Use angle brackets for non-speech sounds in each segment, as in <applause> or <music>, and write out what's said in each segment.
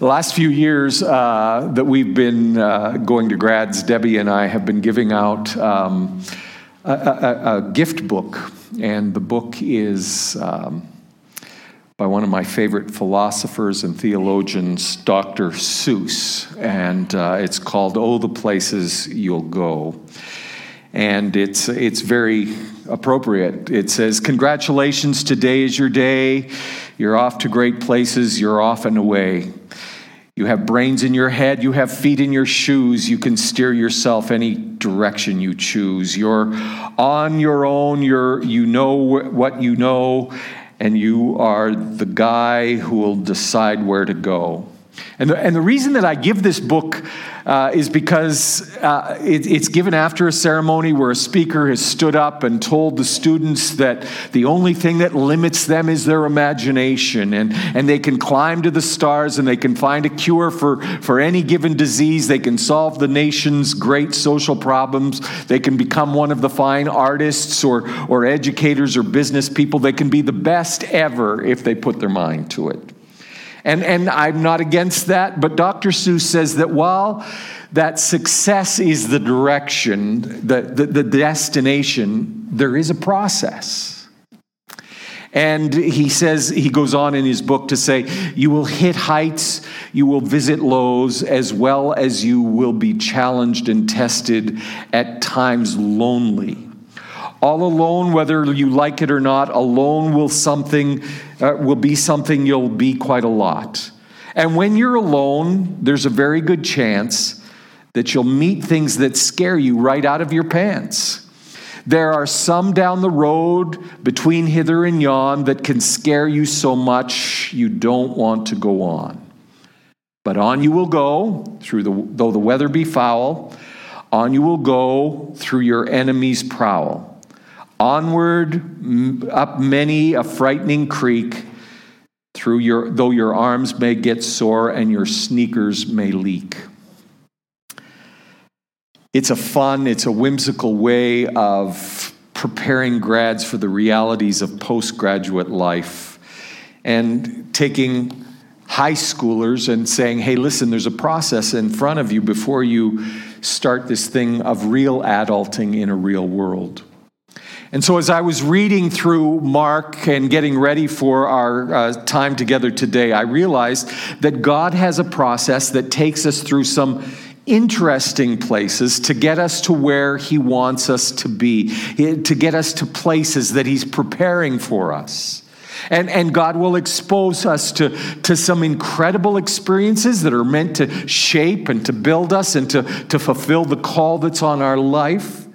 The last few years uh, that we've been uh, going to grads, Debbie and I have been giving out um, a, a, a, gift book, and the book is um, by one of my favorite philosophers and theologians, Dr. Seuss, and uh, it's called "Oh, the Places You'll Go." and it's it's very appropriate. It says, "Congratulations, today is your day. You're off to great places. You're off and away. You have brains in your head, you have feet in your shoes, you can steer yourself any direction you choose. You're on your own, you're, you know what you know, and you are the guy who will decide where to go. And the, and the reason that I give this book uh, is because uh, it, it's given after a ceremony where a speaker has stood up and told the students that the only thing that limits them is their imagination, and, and they can climb to the stars and they can find a cure for, for any given disease. They can solve the nation's great social problems. They can become one of the fine artists or, or educators or business people. They can be the best ever if they put their mind to it. And, and I'm not against that, but Dr. Seuss says that while that success is the direction, the, the, the destination, there is a process. And he says, he goes on in his book to say, you will hit heights, you will visit lows, as well as you will be challenged and tested, at times lonely. All alone, whether you like it or not, alone will something uh, will be something you'll be quite a lot. And when you're alone, there's a very good chance that you'll meet things that scare you right out of your pants. There are some down the road between hither and yon that can scare you so much you don't want to go on. But on you will go, through the, though the weather be foul, on you will go through your enemy's prowl. Onward up many a frightening creek, through your, though your arms may get sore and your sneakers may leak. It's a fun, it's a whimsical way of preparing grads for the realities of postgraduate life and taking high schoolers and saying, hey, listen, there's a process in front of you before you start this thing of real adulting in a real world. And so, as I was reading through Mark and getting ready for our uh, time together today, I realized that God has a process that takes us through some interesting places to get us to where He wants us to be, to get us to places that He's preparing for us. And, and God will expose us to, to some incredible experiences that are meant to shape and to build us and to, to fulfill the call that's on our life.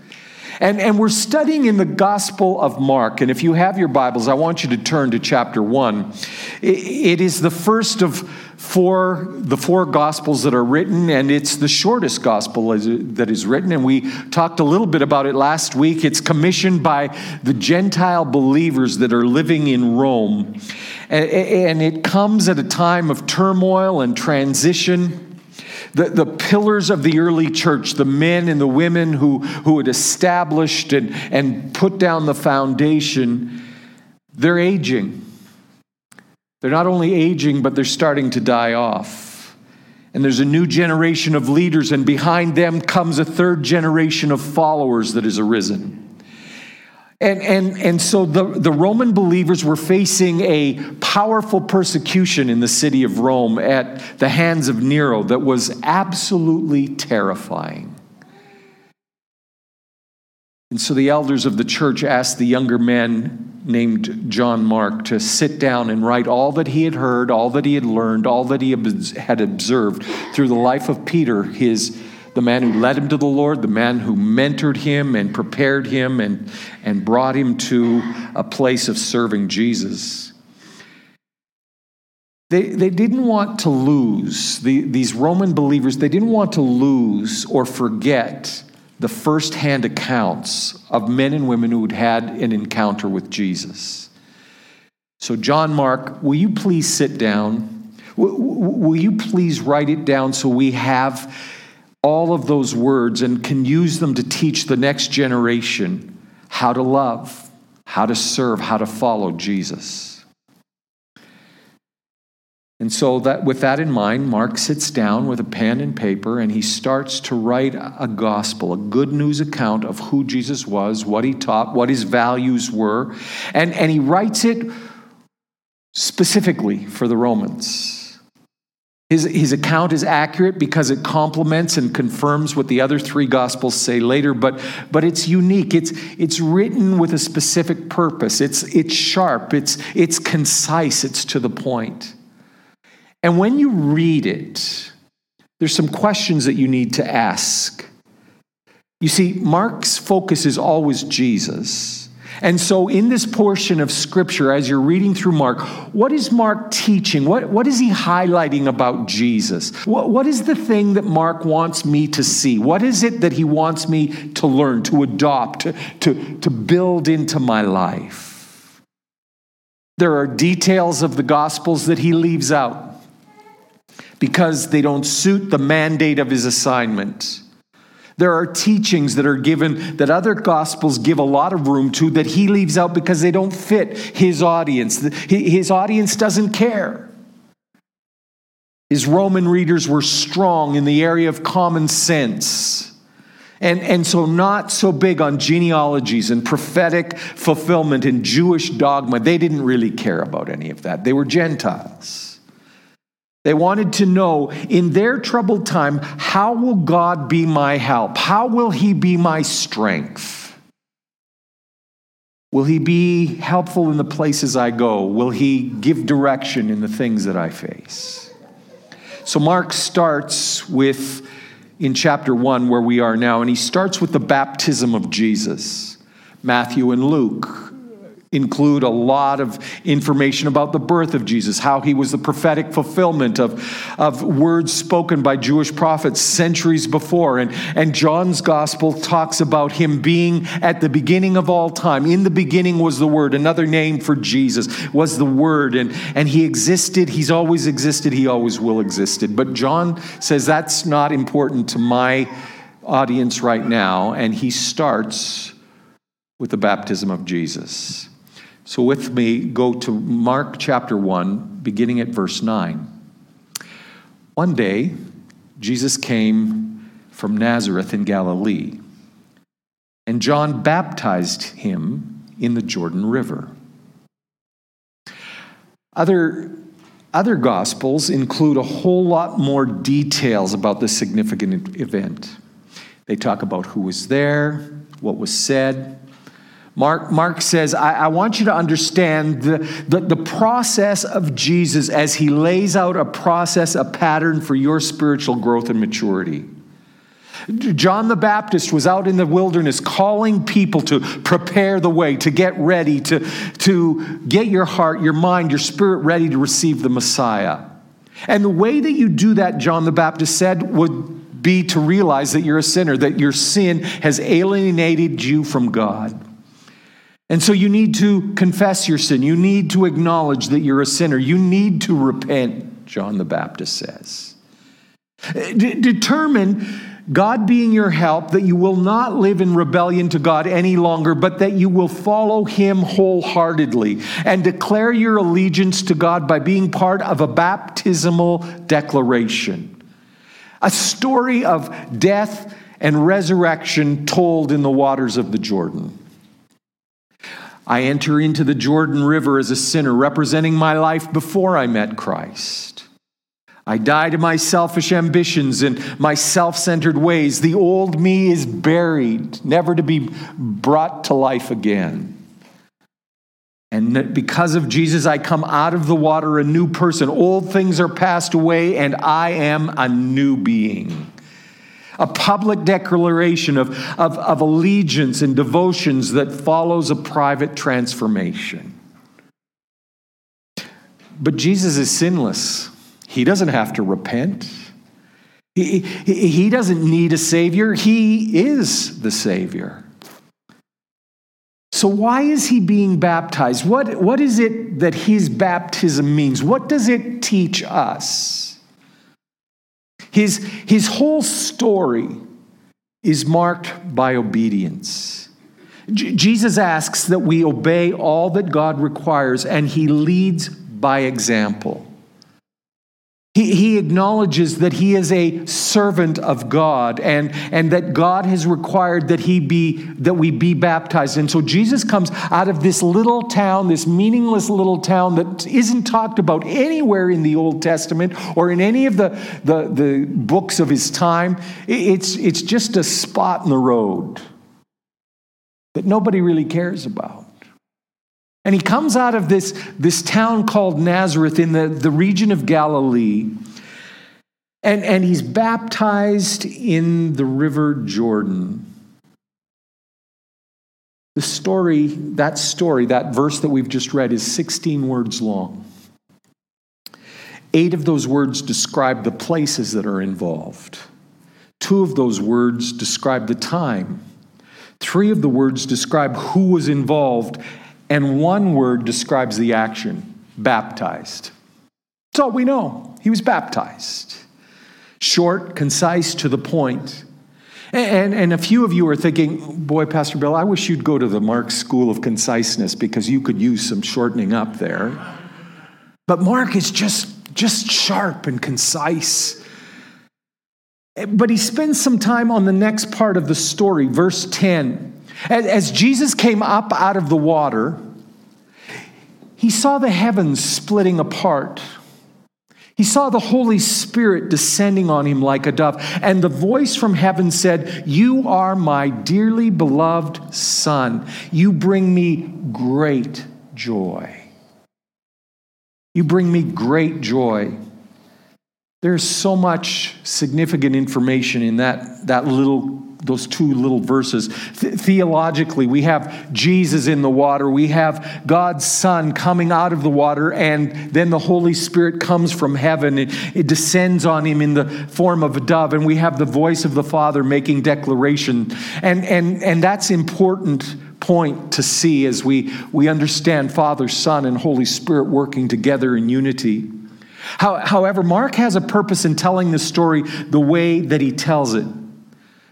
And, and we're studying in the Gospel of Mark. And if you have your Bibles, I want you to turn to chapter one. it, it is the first of four, the four Gospels that are written, and it's the shortest Gospel that is written. And we talked a little bit about it last week. It's commissioned by the Gentile believers that are living in Rome. And it comes at a time of turmoil and transition the, the pillars of the early church, the men and the women who, who had established and, and put down the foundation, they're aging. They're not only aging, but they're starting to die off. And there's a new generation of leaders, and behind them comes a third generation of followers that has arisen. And, and, and so the, the Roman believers were facing a powerful persecution in the city of Rome at the hands of Nero that was absolutely terrifying. And so the elders of the church asked the younger man named John Mark to sit down and write all that he had heard, all that he had learned, all that he had observed through the life of Peter, his the man who led him to the Lord, the man who mentored him and prepared him and, and brought him to a place of serving Jesus. They, they didn't want to lose, the, these Roman believers, they didn't want to lose or forget the firsthand accounts of men and women who had had an encounter with Jesus. So, John Mark, will you please sit down? Will you please write it down so we have all of those words and can use them to teach the next generation how to love, how to serve, how to follow Jesus. And so that with that in mind, Mark sits down with a pen and paper and he starts to write a gospel, a good news account of who Jesus was, what he taught, what his values were, and, and he writes it specifically for the Romans. His, his account is accurate because it complements and confirms what the other three gospels say later, but, but it's unique. It's, it's written with a specific purpose. It's, it's sharp, it's, it's concise, it's to the point. And when you read it, there's some questions that you need to ask. You see, Mark's focus is always Jesus. And so, in this portion of scripture, as you're reading through Mark, what is Mark teaching? What, what is he highlighting about Jesus? What, what is the thing that Mark wants me to see? What is it that he wants me to learn, to adopt, to, to, to build into my life? There are details of the Gospels that he leaves out because they don't suit the mandate of his assignment. There are teachings that are given that other gospels give a lot of room to that he leaves out because they don't fit his audience. His audience doesn't care. His Roman readers were strong in the area of common sense. And, and so, not so big on genealogies and prophetic fulfillment and Jewish dogma. They didn't really care about any of that. They were Gentiles. They wanted to know in their troubled time, how will God be my help? How will He be my strength? Will He be helpful in the places I go? Will He give direction in the things that I face? So, Mark starts with, in chapter one, where we are now, and he starts with the baptism of Jesus. Matthew and Luke include a lot of information about the birth of Jesus, how he was the prophetic fulfillment of, of words spoken by Jewish prophets centuries before. And, and John's gospel talks about him being at the beginning of all time. In the beginning was the Word. Another name for Jesus was the Word. And, and he existed, he's always existed, he always will existed. But John says that's not important to my audience right now. And he starts with the baptism of Jesus. So, with me, go to Mark chapter 1, beginning at verse 9. One day, Jesus came from Nazareth in Galilee, and John baptized him in the Jordan River. Other, other gospels include a whole lot more details about this significant event. They talk about who was there, what was said, Mark, Mark says, I, I want you to understand the, the, the process of Jesus as he lays out a process, a pattern for your spiritual growth and maturity. John the Baptist was out in the wilderness calling people to prepare the way, to get ready, to, to get your heart, your mind, your spirit ready to receive the Messiah. And the way that you do that, John the Baptist said, would be to realize that you're a sinner, that your sin has alienated you from God. And so you need to confess your sin. You need to acknowledge that you're a sinner. You need to repent, John the Baptist says. Uh, d- determine, God being your help, that you will not live in rebellion to God any longer, but that you will follow Him wholeheartedly and declare your allegiance to God by being part of a baptismal declaration. A story of death and resurrection told in the waters of the Jordan. I enter into the Jordan River as a sinner, representing my life before I met Christ. I die to my selfish ambitions and my self centered ways. The old me is buried, never to be brought to life again. And because of Jesus, I come out of the water a new person. Old things are passed away, and I am a new being a public declaration of, of, of allegiance and devotions that follows a private transformation. But Jesus is sinless. He doesn't have to repent. He, he, he doesn't need a Savior. He is the Savior. So, why is he being baptized? What, what is it that his baptism means? What does it teach us? His, his whole story is marked by obedience. J- Jesus asks that we obey all that God requires, and he leads by example. He, he acknowledges that he is a servant of God and, and that God has required that he be that we be baptized. And so Jesus comes out of this little town, this meaningless little town that isn't talked about anywhere in the Old Testament or in any of the, the, the books of his time. It's, it's just a spot in the road that nobody really cares about. And he comes out of this, this town called Nazareth in the, the region of Galilee. And, and he's baptized in the river Jordan. The story, that story, that verse that we've just read, is 16 words long. Eight of those words describe the places that are involved. Two of those words describe the time. Three of the words describe who was involved and one word describes the action baptized. That's all we know. He was baptized. Short, concise, to the point. And, and a few of you are thinking, boy, Pastor Bill, I wish you'd go to the Mark School of Conciseness because you could use some shortening up there. But Mark is just, just sharp and concise. But he spends some time on the next part of the story, verse 10. As Jesus came up out of the water, he saw the heavens splitting apart. He saw the Holy Spirit descending on him like a dove, and the voice from heaven said, You are my dearly beloved Son. You bring me great joy. You bring me great joy. There's so much significant information in that, that little those two little verses. Th- theologically, we have Jesus in the water, we have God's Son coming out of the water, and then the Holy Spirit comes from heaven. It, it descends on him in the form of a dove, and we have the voice of the Father making declaration. And, and, and that's important point to see as we, we understand Father, Son, and Holy Spirit working together in unity. How, however, Mark has a purpose in telling the story the way that he tells it.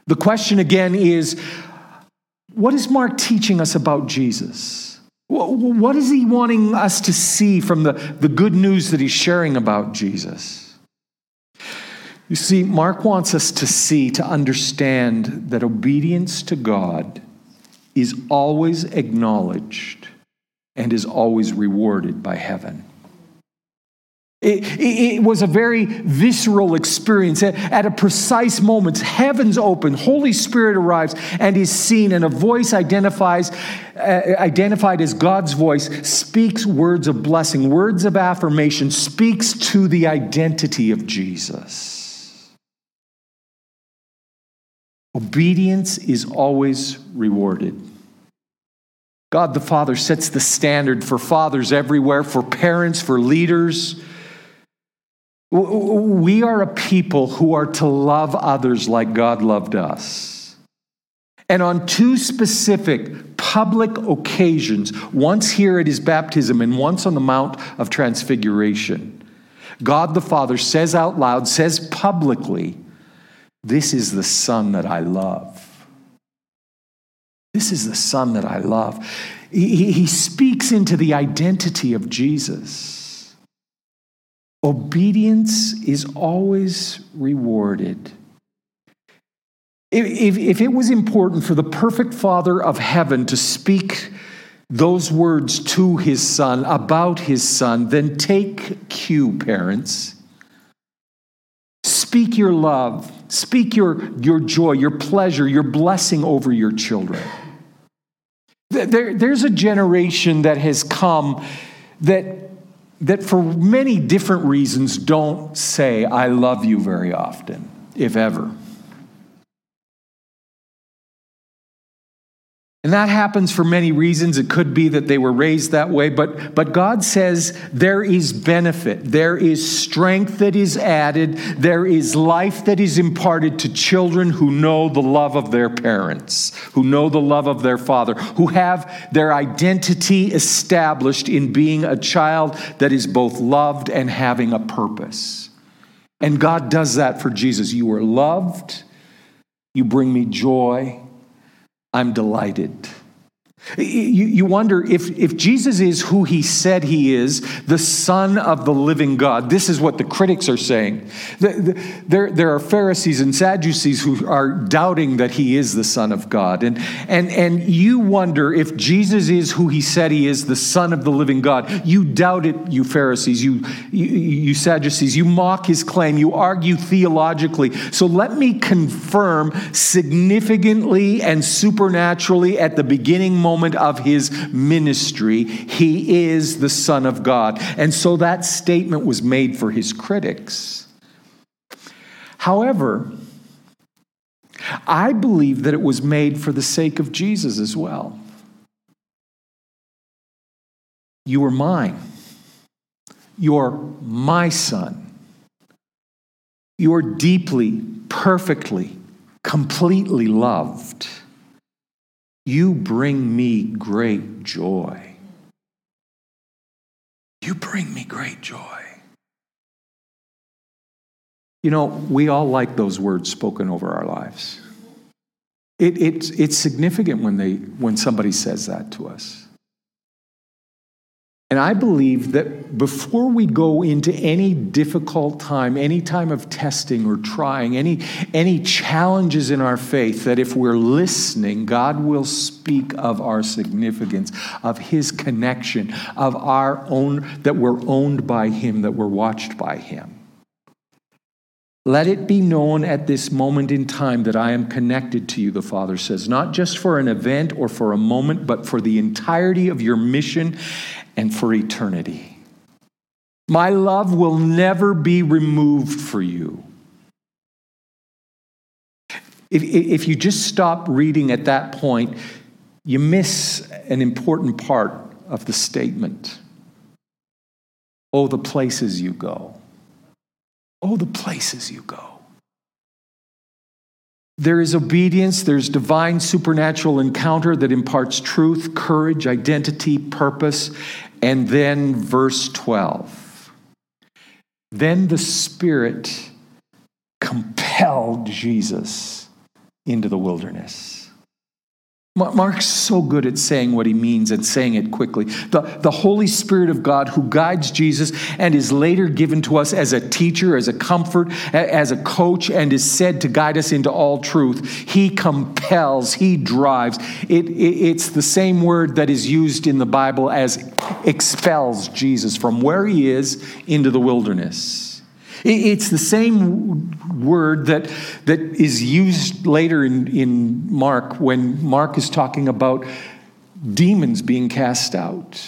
The question again is what is Mark teaching us about Jesus? What is he wanting us to see from the, the good news that he's sharing about Jesus? You see, Mark wants us to see, to understand that obedience to God is always acknowledged and is always rewarded by heaven. It, it, was a very visceral experience. At a precise moment, heavens open, Holy Spirit arrives and is seen, and a voice identifies, uh, identified as God's voice speaks words of blessing, words of affirmation, speaks to the identity of Jesus. Obedience is always rewarded. God the Father sets the standard for fathers everywhere, for parents, for leaders we are a people who are to love others like God loved us. And on two specific public occasions, once here at his baptism and once on the Mount of Transfiguration, God the Father says out loud, says publicly, This is the Son that I love. This is the Son that I love. He, he speaks into the identity of Jesus. Obedience is always rewarded. If, if, it was important for the perfect Father of heaven to speak those words to his son, about his son, then take cue, parents. Speak your love, speak your, your joy, your pleasure, your blessing over your children. There, there's a generation that has come that that for many different reasons don't say, I love you very often, if ever. And that happens for many reasons. It could be that they were raised that way, but, but God says there is benefit, there is strength that is added, there is life that is imparted to children who know the love of their parents, who know the love of their father, who have their identity established in being a child that is both loved and having a purpose. And God does that for Jesus. You are loved, you bring me joy. I'm delighted. You, you wonder if, if Jesus is who he said he is, the Son of the living God. This is what the critics are saying. The, the, there, there are Pharisees and Sadducees who are doubting that he is the Son of God. And, and, and you wonder if Jesus is who he said he is, the Son of the living God. You doubt it, you Pharisees, you, you, you Sadducees. You mock his claim, you argue theologically. So let me confirm significantly and supernaturally at the beginning moment moment of his ministry, he is the Son of God. And so that statement was made for his critics. However, I believe that it was made for the sake of Jesus as well. You are mine. You're my son. You're deeply, perfectly, completely loved. You bring me great joy. You bring me great joy. You know, we all like those words spoken over our lives. It, it, it's significant when, they, when somebody says that to us. And I believe that before we go into any difficult time, any time of testing or trying, any, any challenges in our faith, that if we're listening, God will speak of our significance, of His connection, of our own, that we're owned by Him, that we're watched by Him. Let it be known at this moment in time that I am connected to you, the Father says, not just for an event or for a moment, but for the entirety of your mission and for eternity. My love will never be removed for you. If, if you just stop reading at that point, you miss an important part of the statement. Oh, the places you go. Oh, the places you go. There is obedience, there's divine supernatural encounter that imparts truth, courage, identity, purpose. And then verse 12. Then the Spirit compelled Jesus into the wilderness. Mark's so good at saying what he means and saying it quickly. The, the Holy Spirit of God, who guides Jesus and is later given to us as a teacher, as a comfort, as a coach, and is said to guide us into all truth, he compels, he drives. It, it, it's the same word that is used in the Bible as expels Jesus from where he is into the wilderness. It's the same word that, that is used later in, in Mark when Mark is talking about demons being cast out.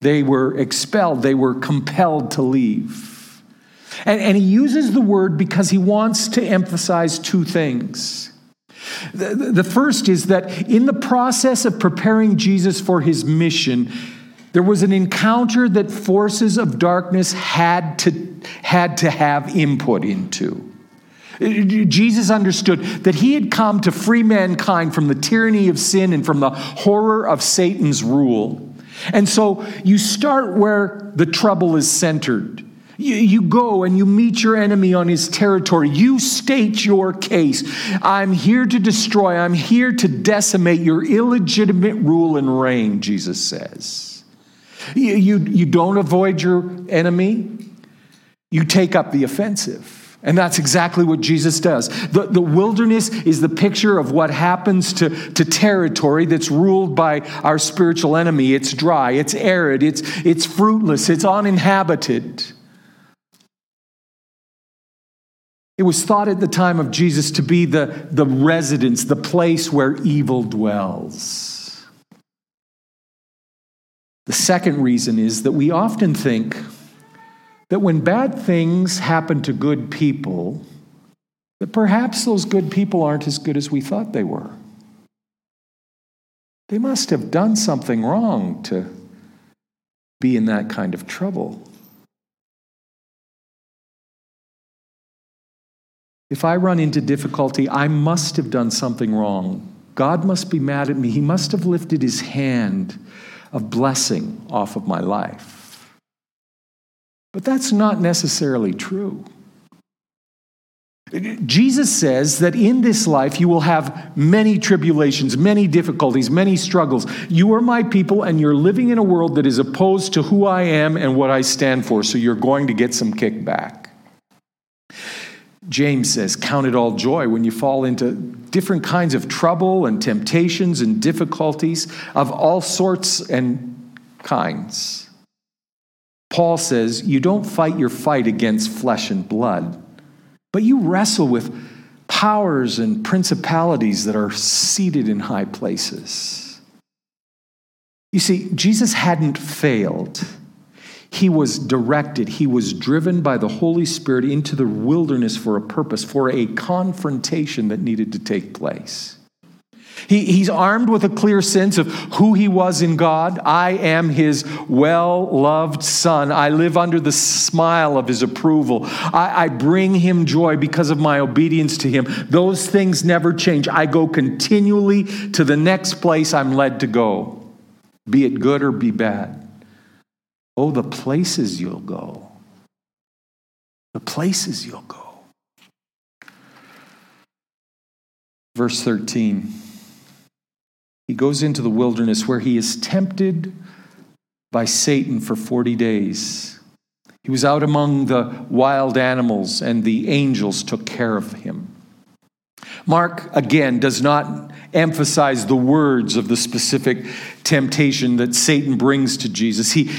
They were expelled, they were compelled to leave. And, and he uses the word because he wants to emphasize two things. The, the first is that in the process of preparing Jesus for his mission, there was an encounter that forces of darkness had to, had to have input into. Uh, Jesus understood that he had come to free mankind from the tyranny of sin and from the horror of Satan's rule. And so you start where the trouble is centered. You, you, go and you meet your enemy on his territory. You state your case. I'm here to destroy, I'm here to decimate your illegitimate rule and reign, Jesus says. You, you, you don't avoid your enemy, you take up the offensive. And that's exactly what Jesus does. The, the wilderness is the picture of what happens to, to territory that's ruled by our spiritual enemy. It's dry, it's arid, it's, it's fruitless, it's uninhabited. It was thought at the time of Jesus to be the, the residence, the place where evil dwells. The second reason is that we often think that when bad things happen to good people, that perhaps those good people aren't as good as we thought they were. They must have done something wrong to be in that kind of trouble. If I run into difficulty, I must have done something wrong. God must be mad at me. He must have lifted his hand of blessing off of my life. But that's not necessarily true. Jesus says that in this life you will have many tribulations, many difficulties, many struggles. You are my people, and you're living in a world that is opposed to who I am and what I stand for, so you're going to get some kickback. James says, Count it all joy when you fall into different kinds of trouble and temptations and difficulties of all sorts and kinds. Paul says, You don't fight your fight against flesh and blood but you wrestle with powers and principalities that are seated in high places. You see, Jesus hadn't failed. He was directed, he was driven by the Holy Spirit into the wilderness for a purpose, for a confrontation that needed to take place. He, he's armed with a clear sense of who he was in God. I am his well loved son. I live under the smile of his approval. I, I bring him joy because of my obedience to him. Those things never change. I go continually to the next place I'm led to go, be it good or be bad. Oh, the places you'll go. The places you'll go. Verse 13. He goes into the wilderness where he is tempted by Satan for 40 days. He was out among the wild animals, and the angels took care of him. Mark, again, does not emphasize the words of the specific temptation that Satan brings to Jesus. He,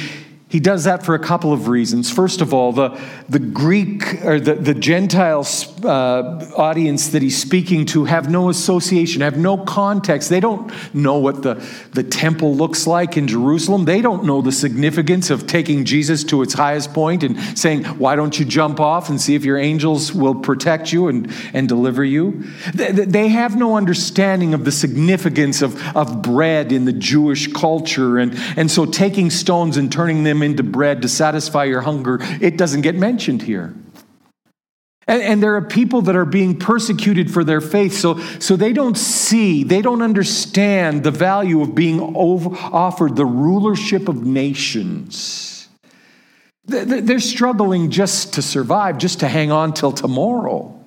he does that for a couple of reasons. First of all, the, the Greek or the, the Gentile uh, audience that he's speaking to have no association, have no context. They don't know what the, the temple looks like in Jerusalem. They don't know the significance of taking Jesus to its highest point and saying, Why don't you jump off and see if your angels will protect you and, and deliver you? They, they have no understanding of the significance of, of bread in the Jewish culture. And, and so taking stones and turning them into bread to satisfy your hunger, it doesn't get mentioned here. And, and, there are people that are being persecuted for their faith, so, so they don't see, they don't understand the value of being over, offered the rulership of nations. They're struggling just to survive, just to hang on till tomorrow.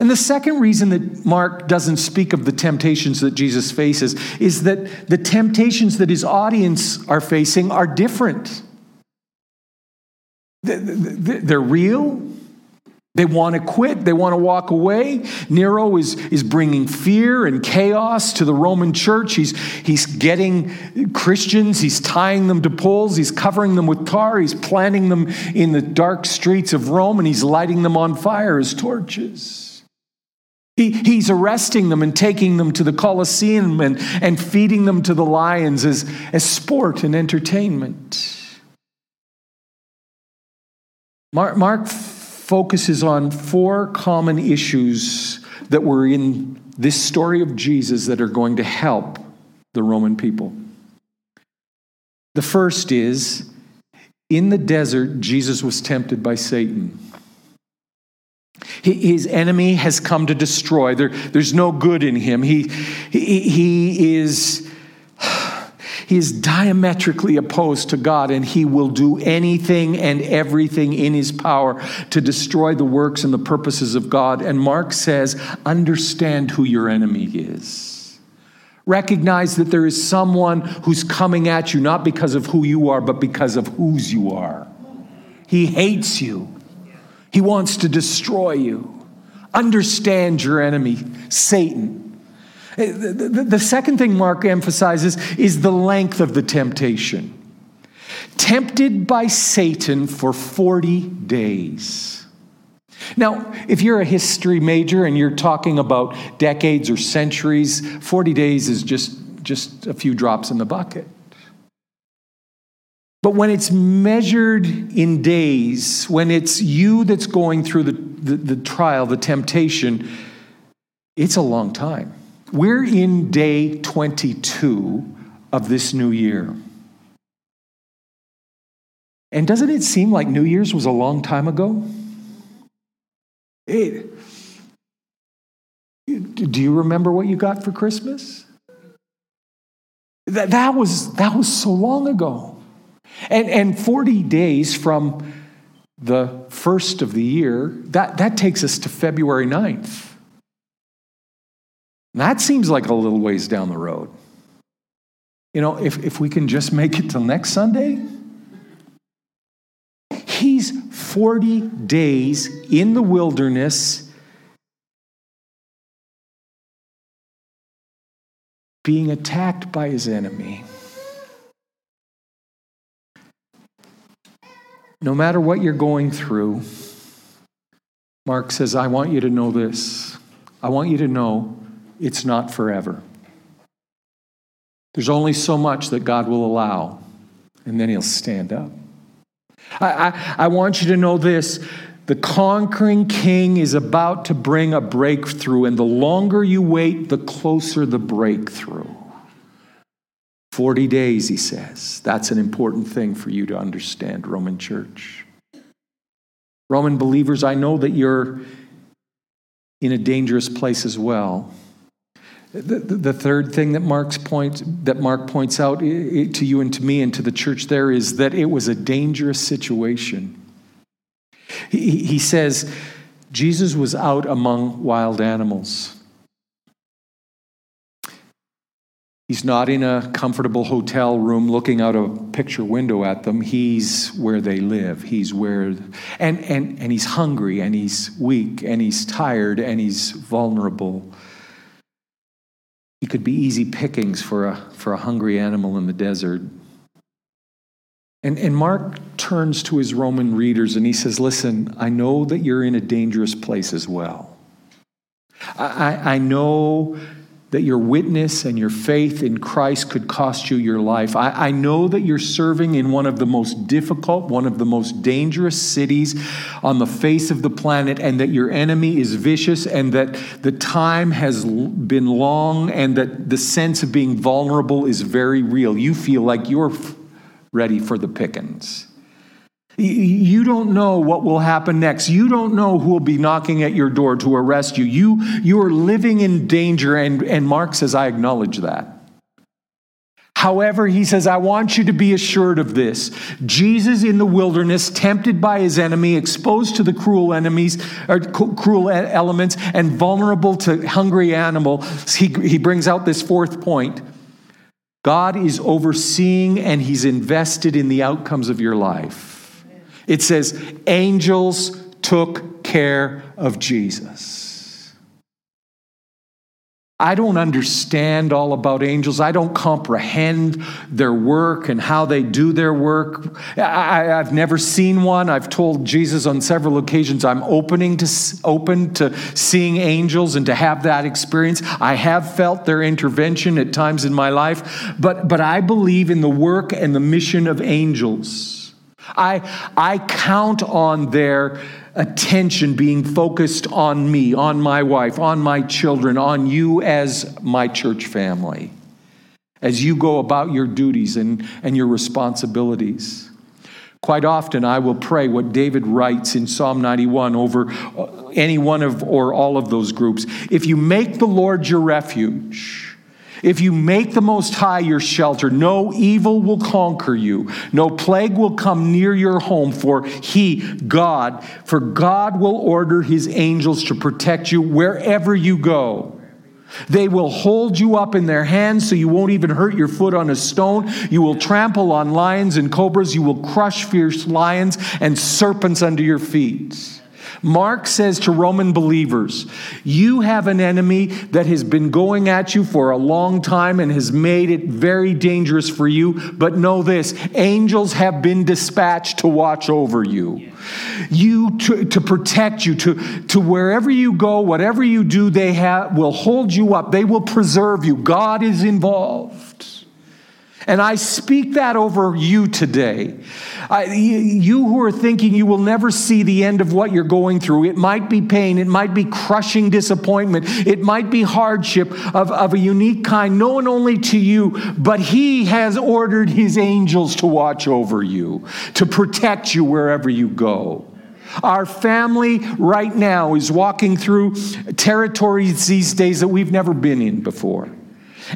And the second reason that Mark doesn't speak of the temptations that Jesus faces is that the temptations that his audience are facing are different. They're real. They want to quit. They want to walk away. Nero is, is bringing fear and chaos to the Roman church. He's, he's getting Christians, he's tying them to poles, he's covering them with tar, he's planting them in the dark streets of Rome, and he's lighting them on fire as torches. He, he's arresting them and taking them to the Colosseum and, and feeding them to the lions as, as sport and entertainment. Mark, Mark focuses on four common issues that were in this story of Jesus that are going to help the Roman people. The first is in the desert, Jesus was tempted by Satan. His enemy has come to destroy. There, there's no good in him. He, he, he, is, he is diametrically opposed to God, and he will do anything and everything in his power to destroy the works and the purposes of God. And Mark says, understand who your enemy is. Recognize that there is someone who's coming at you not because of who you are, but because of whose you are. He hates you. He wants to destroy you. Understand your enemy, Satan. The, second thing Mark emphasizes is the length of the temptation. Tempted by Satan for 40 days. Now, if you're a history major and you're talking about decades or centuries, 40 days is just, just a few drops in the bucket. But when it's measured in days, when it's you that's going through the, the, the, trial, the temptation, it's a long time. We're in day 22 of this new year. And doesn't it seem like New Year's was a long time ago? It, do you remember what you got for Christmas? That, that, was, that was so long ago. And, and 40 days from the first of the year, that, that takes us to February 9th. That seems like a little ways down the road. You know, if, if we can just make it till next Sunday, he's 40 days in the wilderness being attacked by his enemy. No matter what you're going through, Mark says, I want you to know this. I want you to know it's not forever. There's only so much that God will allow, and then He'll stand up. I, I, I, want you to know this the conquering king is about to bring a breakthrough, and the longer you wait, the closer the breakthrough. 40 days, he says. That's an important thing for you to understand, Roman church. Roman believers, I know that you're in a dangerous place as well. The, the, third thing that, Mark's point, that Mark points out to you and to me and to the church there is that it was a dangerous situation. He, he says Jesus was out among wild animals. He's not in a comfortable hotel room looking out a picture window at them. He's where they live. He's where, and, and, and he's hungry and he's weak and he's tired and he's vulnerable. He could be easy pickings for a, for a hungry animal in the desert. And, and Mark turns to his Roman readers and he says, Listen, I know that you're in a dangerous place as well. I, I know that your witness and your faith in Christ could cost you your life. I, I, know that you're serving in one of the most difficult, one of the most dangerous cities on the face of the planet, and that your enemy is vicious, and that the time has been long, and that the sense of being vulnerable is very real. You feel like you're ready for the pickings. You don't know what will happen next. You don't know who will be knocking at your door to arrest you. You, you are living in danger, and, and Mark says, I acknowledge that. However, he says, I want you to be assured of this. Jesus in the wilderness, tempted by his enemy, exposed to the cruel enemies, or cruel elements, and vulnerable to hungry animals, he, he brings out this fourth point. God is overseeing and he's invested in the outcomes of your life. It says, angels took care of Jesus. I don't understand all about angels. I don't comprehend their work and how they do their work. I, have never seen one. I've told Jesus on several occasions I'm opening to open to seeing angels and to have that experience. I have felt their intervention at times in my life, but but I believe in the work and the mission of angels. I, I count on their attention being focused on me, on my wife, on my children, on you as my church family, as you go about your duties and, and your responsibilities. Quite often, I will pray what David writes in Psalm 91 over uh, any one of or all of those groups. If you make the Lord your refuge, if you make the Most High your shelter, no evil will conquer you, no plague will come near your home, for He, God, for God will order His angels to protect you wherever you go. They will hold you up in their hands so you won't even hurt your foot on a stone. You will trample on lions and cobras. You will crush fierce lions and serpents under your feet. Mark says to Roman believers, You have an enemy that has been going at you for a long time and has made it very dangerous for you. But know this angels have been dispatched to watch over you. You to, to protect you, to, to wherever you go, whatever you do, they have, will hold you up. They will preserve you. God is involved. And I speak that over you today. I, you who are thinking you will never see the end of what you're going through, it might be pain, it might be crushing disappointment, it might be hardship of, of a unique kind, known only to you, but He has ordered His angels to watch over you, to protect you wherever you go. Our family right now is walking through territories these days that we've never been in before.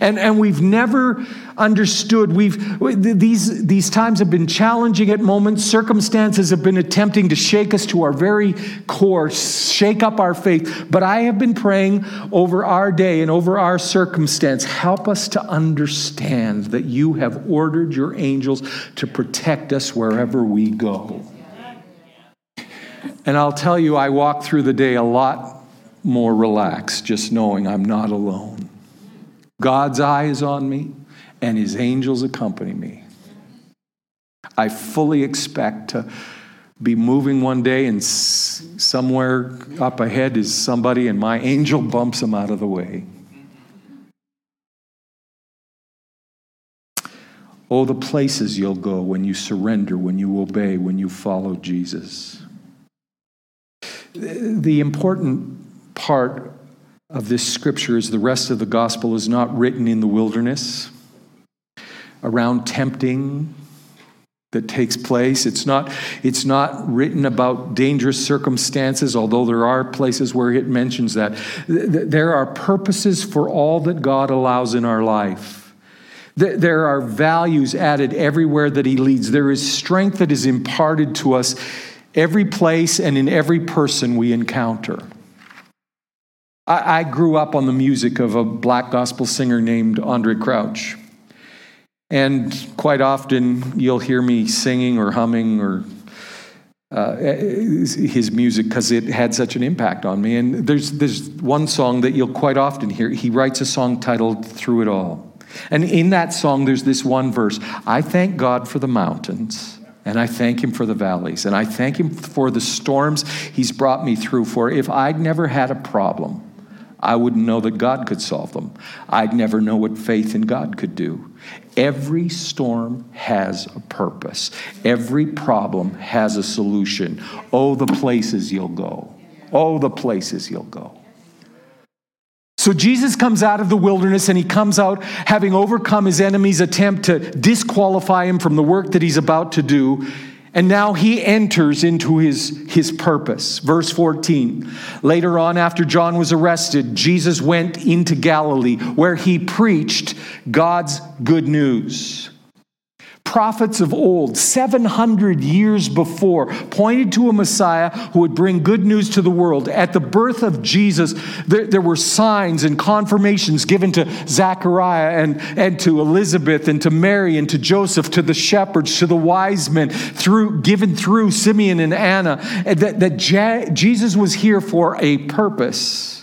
And, and we've never understood. We've, these, these times have been challenging at moments. Circumstances have been attempting to shake us to our very core, shake up our faith. But I have been praying over our day and over our circumstance. Help us to understand that you have ordered your angels to protect us wherever we go. And I'll tell you, I walk through the day a lot more relaxed just knowing I'm not alone. God's eye is on me, and his angels accompany me. I fully expect to be moving one day, and somewhere up ahead is somebody, and my angel <laughs> bumps them out of the way. Oh, the places you'll go when you surrender, when you obey, when you follow Jesus. The important part of this scripture is the rest of the gospel is not written in the wilderness around tempting that takes place. It's not, it's not written about dangerous circumstances, although there are places where it mentions that. There are purposes for all that God allows in our life. There are values added everywhere that He leads. There is strength that is imparted to us every place and in every person we encounter. I, I grew up on the music of a black gospel singer named Andraé Crouch. And quite often you'll hear me singing or humming or uh, his music because it had such an impact on me. And there's, there's one song that you'll quite often hear. He writes a song titled Through It All. And in that song, there's this one verse I thank God for the mountains. And I thank him for the valleys. And I thank him for the storms he's brought me through. For if I'd never had a problem, I wouldn't know that God could solve them. I'd never know what faith in God could do. Every storm has a purpose, every problem has a solution. Oh, the places you'll go. Oh, the places you'll go. So Jesus comes out of the wilderness and he comes out having overcome his enemy's attempt to disqualify him from the work that he's about to do. And now he enters into his, his purpose. Verse 14. Later on, after John was arrested, Jesus went into Galilee where he preached God's good news prophets of old, 700 years before, pointed to a Messiah who would bring good news to the world. At the birth of Jesus, there, there were signs and confirmations given to Zechariah and, and to Elizabeth and to Mary and to Joseph, to the shepherds, to the wise men, through, given through Simeon and Anna, that, that Jesus was here for a purpose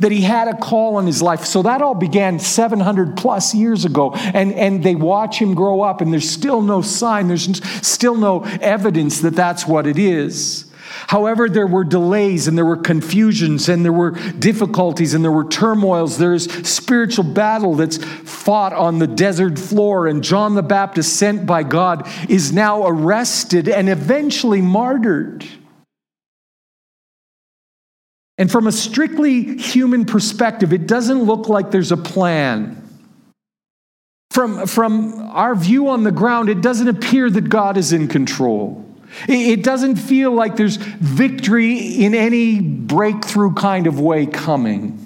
that he had a call on his life. So that all began 700 plus years ago. And, and they watch him grow up, and there's still no sign, there's still no evidence that that's what it is. However, there were delays and there were confusions and there were difficulties and there were turmoils. There's spiritual battle that's fought on the desert floor. And John the Baptist, sent by God, is now arrested and eventually martyred. And from a strictly human perspective, it doesn't look like there's a plan. From, from our view on the ground, it doesn't appear that God is in control. It doesn't feel like there's victory in any breakthrough kind of way coming.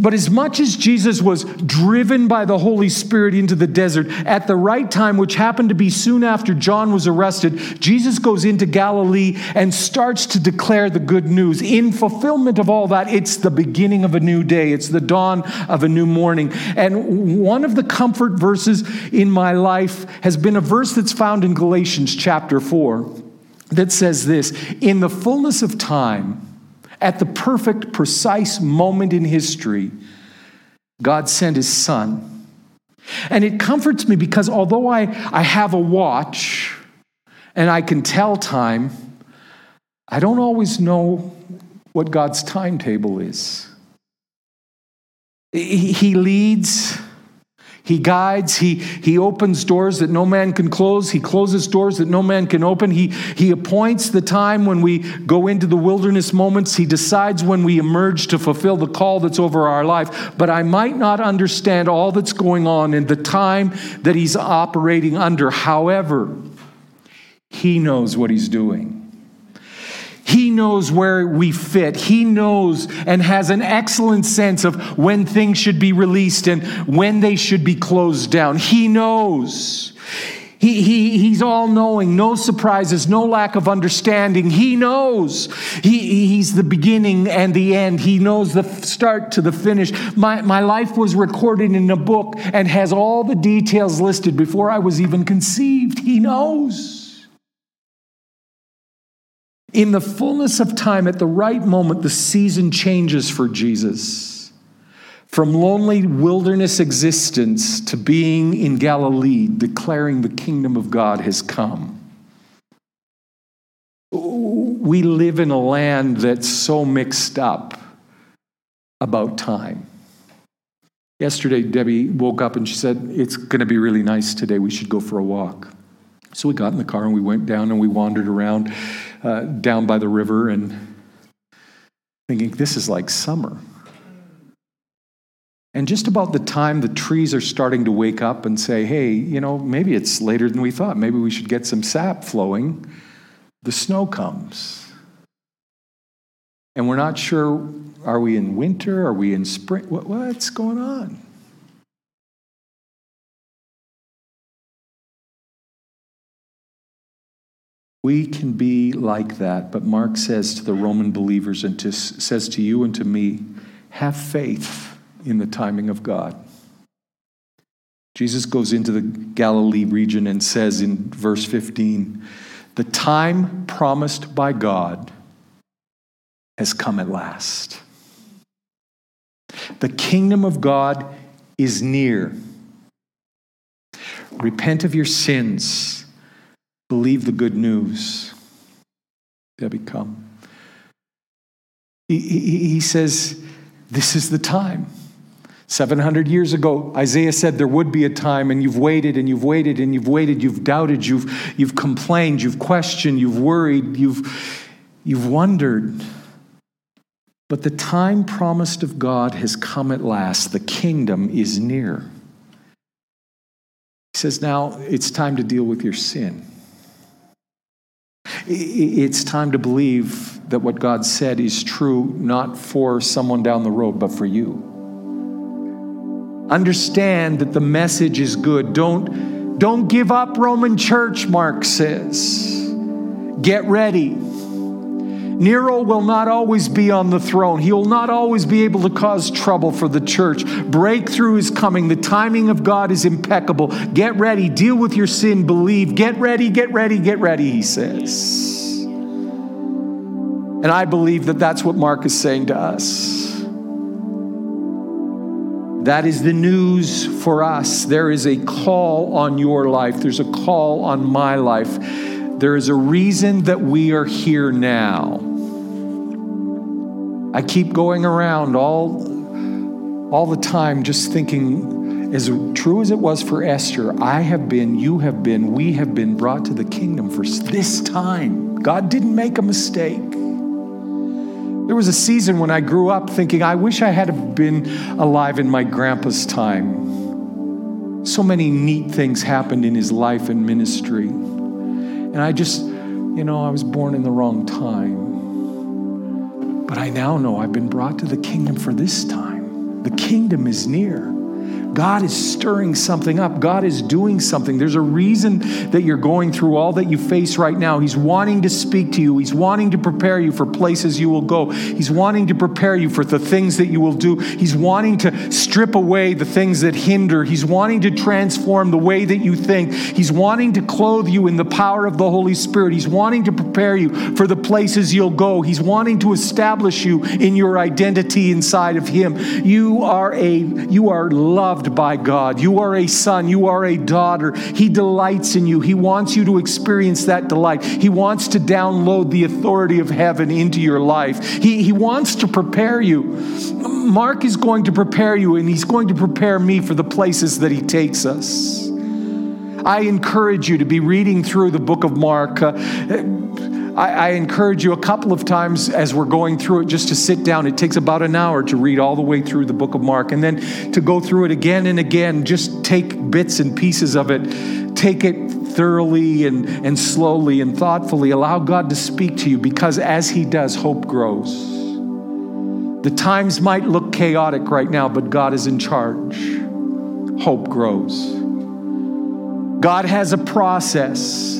But as much as Jesus was driven by the Holy Spirit into the desert at the right time, which happened to be soon after John was arrested, Jesus goes into Galilee and starts to declare the good news. In fulfillment of all that, it's the beginning of a new day, it's the dawn of a new morning. And one of the comfort verses in my life has been a verse that's found in Galatians chapter 4 that says this In the fullness of time, at the perfect, precise moment in history, God sent his son. And it comforts me because although I, I have a watch and I can tell time, I don't always know what God's timetable is. He leads he guides, he, he opens doors that no man can close, he closes doors that no man can open. He, he appoints the time when we go into the wilderness moments, he decides when we emerge to fulfill the call that's over our life. But I might not understand all that's going on in the time that he's operating under. However, he knows what he's doing. He knows where we fit. He knows and has an excellent sense of when things should be released and when they should be closed down. He knows. He, he, he's all knowing, no surprises, no lack of understanding. He knows. He, he's the beginning and the end. He knows the start to the finish. My, my life was recorded in a book and has all the details listed before I was even conceived. He knows. In the fullness of time, at the right moment, the season changes for Jesus. From lonely wilderness existence to being in Galilee, declaring the kingdom of God has come. We live in a land that's so mixed up about time. Yesterday, Debbie woke up and she said, It's going to be really nice today. We should go for a walk. So we got in the car and we went down and we wandered around uh, down by the river and thinking, This is like summer. And just about the time the trees are starting to wake up and say, hey, you know, maybe it's later than we thought. Maybe we should get some sap flowing, the snow comes. And we're not sure are we in winter? Are we in spring? What, what's going on? We can be like that, but Mark says to the Roman believers and to, says to you and to me, have faith in the timing of God. Jesus goes into the Galilee region and says in verse 15, The time promised by God has come at last. The kingdom of God is near. Repent of your sins. Believe the good news. Debbie, come. He, he, he says, This is the time. 700 years ago, Isaiah said there would be a time, and you've waited and you've waited and you've waited, you've doubted, you've, you've complained, you've questioned, you've worried, you've, you've wondered. But the time promised of God has come at last. The kingdom is near. He says, now it's time to deal with your sin. It's time to believe that what God said is true, not for someone down the road, but for you. Understand that the message is good. Don't, don't give up, Roman church, Mark says. Get ready. Nero will not always be on the throne. He will not always be able to cause trouble for the church. Breakthrough is coming. The timing of God is impeccable. Get ready. Deal with your sin. Believe. Get ready, get ready, get ready, he says. And I believe that that's what Mark is saying to us. That is the news for us. There is a call on your life, there's a call on my life. There is a reason that we are here now. I keep going around all, all the time just thinking, as true as it was for Esther, I have been, you have been, we have been brought to the kingdom for this time. God didn't make a mistake. There was a season when I grew up thinking, I wish I had been alive in my grandpa's time. So many neat things happened in his life and ministry. And I just, you know, I was born in the wrong time. But I now know I've been brought to the kingdom for this time. The kingdom is near. God is stirring something up. God is doing something. There's a reason that you're going through all that you face right now. He's wanting to speak to you, He's wanting to prepare you for places you will go. He's wanting to prepare you for the things that you will do. He's wanting to strip away the things that hinder. He's wanting to transform the way that you think. He's wanting to clothe you in the power of the Holy Spirit. He's wanting to prepare you for the places you'll go. He's wanting to establish you in your identity inside of Him. You are a you are loved loved by God. You are a son, you are a daughter. He delights in you. He wants you to experience that delight. He wants to download the authority of heaven into your life. He, he wants to prepare you. Mark is going to prepare you, and he's going to prepare me for the places that he takes us. I encourage you to be reading through the book of Mark. Uh, I, I, encourage you a couple of times as we're going through it just to sit down. It takes about an hour to read all the way through the book of Mark and then to go through it again and again. Just take bits and pieces of it, take it thoroughly and, and slowly and thoughtfully. Allow God to speak to you because as He does, hope grows. The times might look chaotic right now, but God is in charge. Hope grows. God has a process.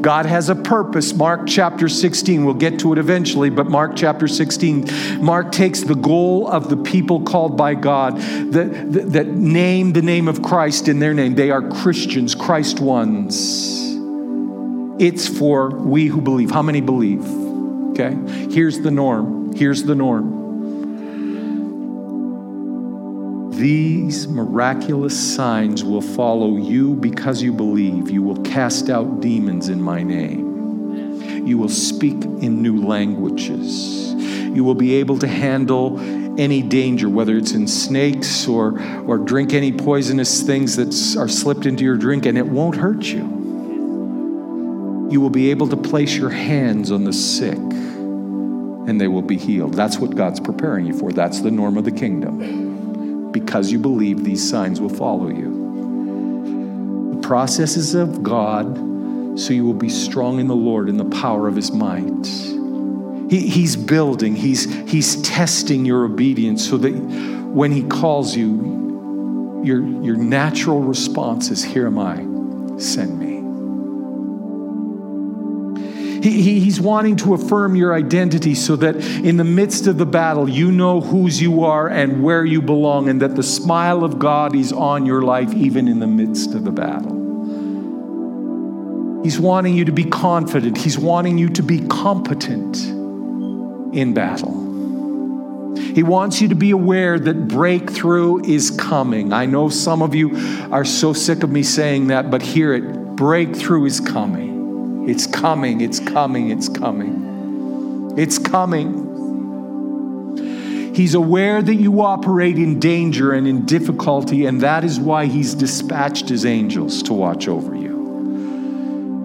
God has a purpose. Mark chapter 16, we'll get to it eventually, but Mark chapter 16, Mark takes the goal of the people called by God that, that, that name the name of Christ in their name. They are Christians, Christ ones. It's for we who believe. How many believe? Okay, here's the norm. Here's the norm. These miraculous signs will follow you because you believe. You will cast out demons in my name. You will speak in new languages. You will be able to handle any danger, whether it's in snakes or, or drink any poisonous things that are slipped into your drink, and it won't hurt you. You will be able to place your hands on the sick and they will be healed. That's what God's preparing you for. That's the norm of the kingdom because you believe these signs will follow you. The processes of God, so you will be strong in the Lord in the power of his might. He, he's building, he's, he's testing your obedience so that when he calls you, your, your natural response is, Here am I, send me. He, he, he's wanting to affirm your identity so that in the midst of the battle, you know whose you are and where you belong, and that the smile of God is on your life even in the midst of the battle. He's wanting you to be confident, He's wanting you to be competent in battle. He wants you to be aware that breakthrough is coming. I know some of you are so sick of me saying that, but hear it breakthrough is coming. It's coming, it's coming, it's coming. It's coming. He's aware that you operate in danger and in difficulty, and that is why He's dispatched His angels to watch over you.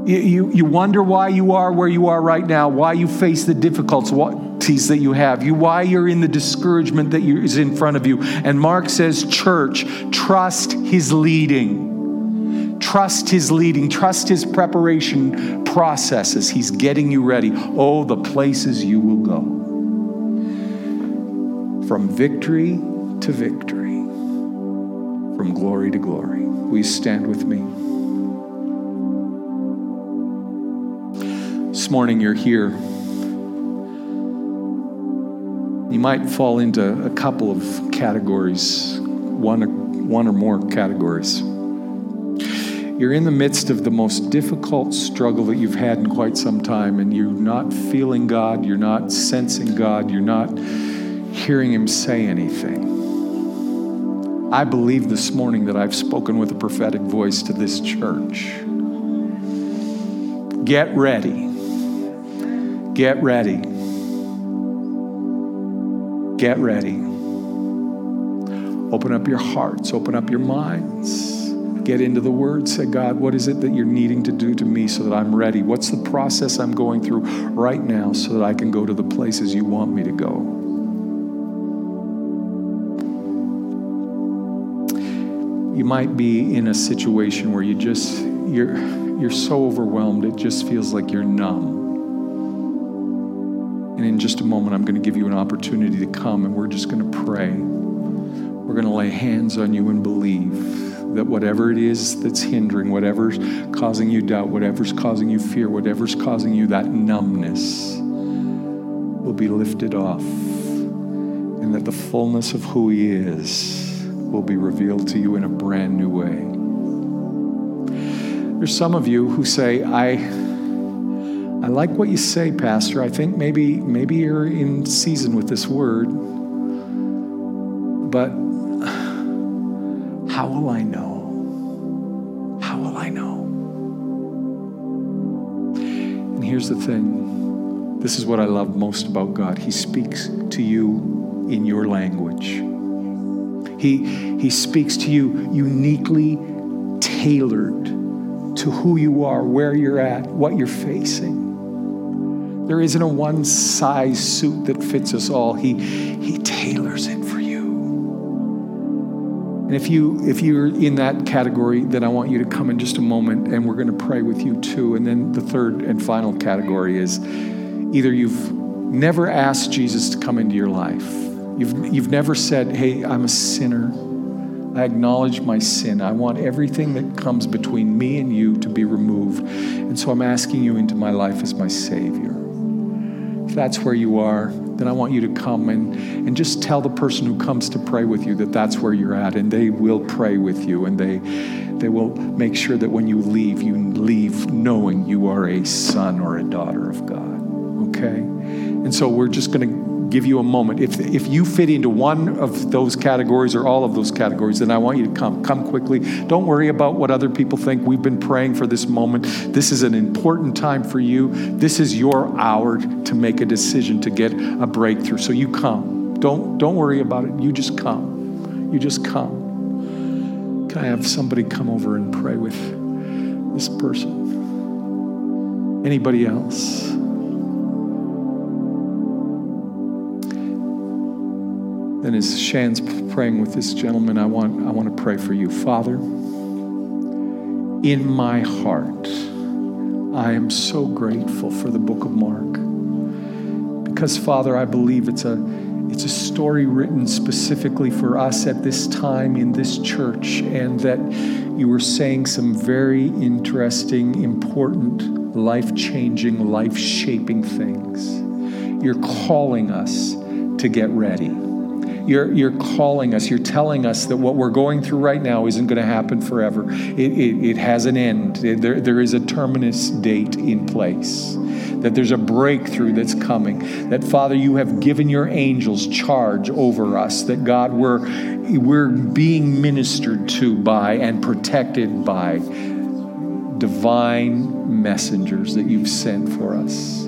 You, you, wonder why you are where you are right now, why you face the difficulties that you have, you, why you're in the discouragement that is in front of you. And Mark says, Church, trust His leading. Trust His leading, trust His preparation processes. He's getting you ready. Oh, the places you will go. From victory to victory, from glory to glory. Will you stand with me? This morning you're here. You might fall into a couple of categories, one, one or more categories. You're in the midst of the most difficult struggle that you've had in quite some time, and you're not feeling God, you're not sensing God, you're not hearing Him say anything. I believe this morning that I've spoken with a prophetic voice to this church. Get ready. Get ready. Get ready. Open up your hearts, open up your minds get into the Word. Say, God, what is it that you're needing to do to me so that I'm ready? What's the process I'm going through right now so that I can go to the places you want me to go? You might be in a situation where you just you're you're so overwhelmed it just feels like you're numb. And in just a moment I'm going to give you an opportunity to come and we're just going to pray. We're going to lay hands on you and believe that whatever it is that's hindering, whatever's causing you doubt, whatever's causing you fear, whatever's causing you that numbness will be lifted off. And that the fullness of who He is will be revealed to you in a brand new way. There's some of you who say, I. I like what you say, Pastor. I think maybe maybe you're in season with this word. But how will I know? How will I know? And here's the thing this is what I love most about God. He speaks to you in your language, He, he speaks to you uniquely tailored to who you are, where you're at, what you're facing. There isn't a one size suit that fits us all. He, he tailors it. And if you if you're in that category, then I want you to come in just a moment and we're going to pray with you too. And then the third and final category is either you've never asked Jesus to come into your life. You've you've never said, "Hey, I'm a sinner. I acknowledge my sin. I want everything that comes between me and you to be removed. And so I'm asking you into my life as my savior." If that's where you are, then I want you to come and, and just tell the person who comes to pray with you that that's where you're at, and they will pray with you, and they, they will make sure that when you leave, you leave knowing you are a son or a daughter of God. Okay? And so we're just going to give you a moment. If, if you fit into one of those categories or all of those categories, then I want you to come. Come quickly. Don't worry about what other people think. We've been praying for this moment. This is an important time for you. This is your hour to make a decision to get a breakthrough. So you come. Don't, don't worry about it. You just come. You just come. Can I have somebody come over and pray with this person? Anybody else? Then as Shan's praying with this gentleman, I want, I want to pray for you. Father, in my heart, I am so grateful for the book of Mark. Because, Father, I believe it's a, it's a story written specifically for us at this time in this church, and that you were saying some very interesting, important, life changing, life shaping things. You're calling us to get ready. You're, you're calling us, you're telling us that what we're going through right now isn't going to happen forever. It, it, it has an end, there, there is a terminus date in place. That there's a breakthrough that's coming. That, Father, you have given your angels charge over us. That, God, we're, we're being ministered to by and protected by divine messengers that you've sent for us.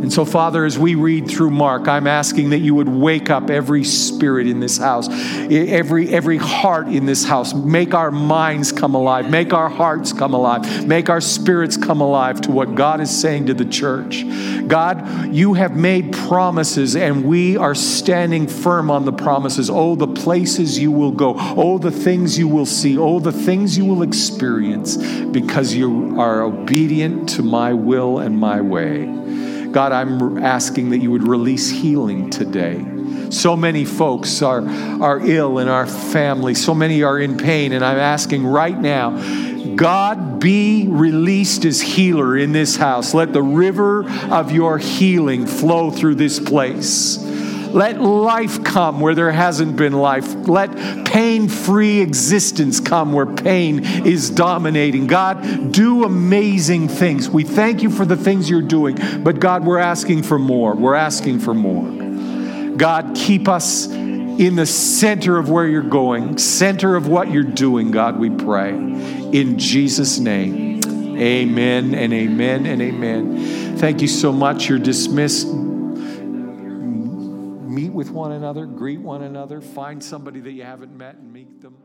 And so, Father, as we read through Mark, I'm asking that you would wake up every spirit in this house, every, every heart in this house. Make our minds come alive, make our hearts come alive, make our spirits come alive to what God is saying to the church. God, you have made promises, and we are standing firm on the promises. Oh, the places you will go, oh, the things you will see, oh, the things you will experience because you are obedient to my will and my way. God, I'm asking that you would release healing today. So many folks are, are ill in our family, so many are in pain, and I'm asking right now, God, be released as healer in this house. Let the river of your healing flow through this place. Let life come where there hasn't been life. Let pain free existence come where pain is dominating. God, do amazing things. We thank you for the things you're doing, but God, we're asking for more. We're asking for more. God, keep us in the center of where you're going, center of what you're doing, God, we pray. In Jesus' name, amen and amen and amen. Thank you so much. You're dismissed with one another, greet one another, find somebody that you haven't met and meet them.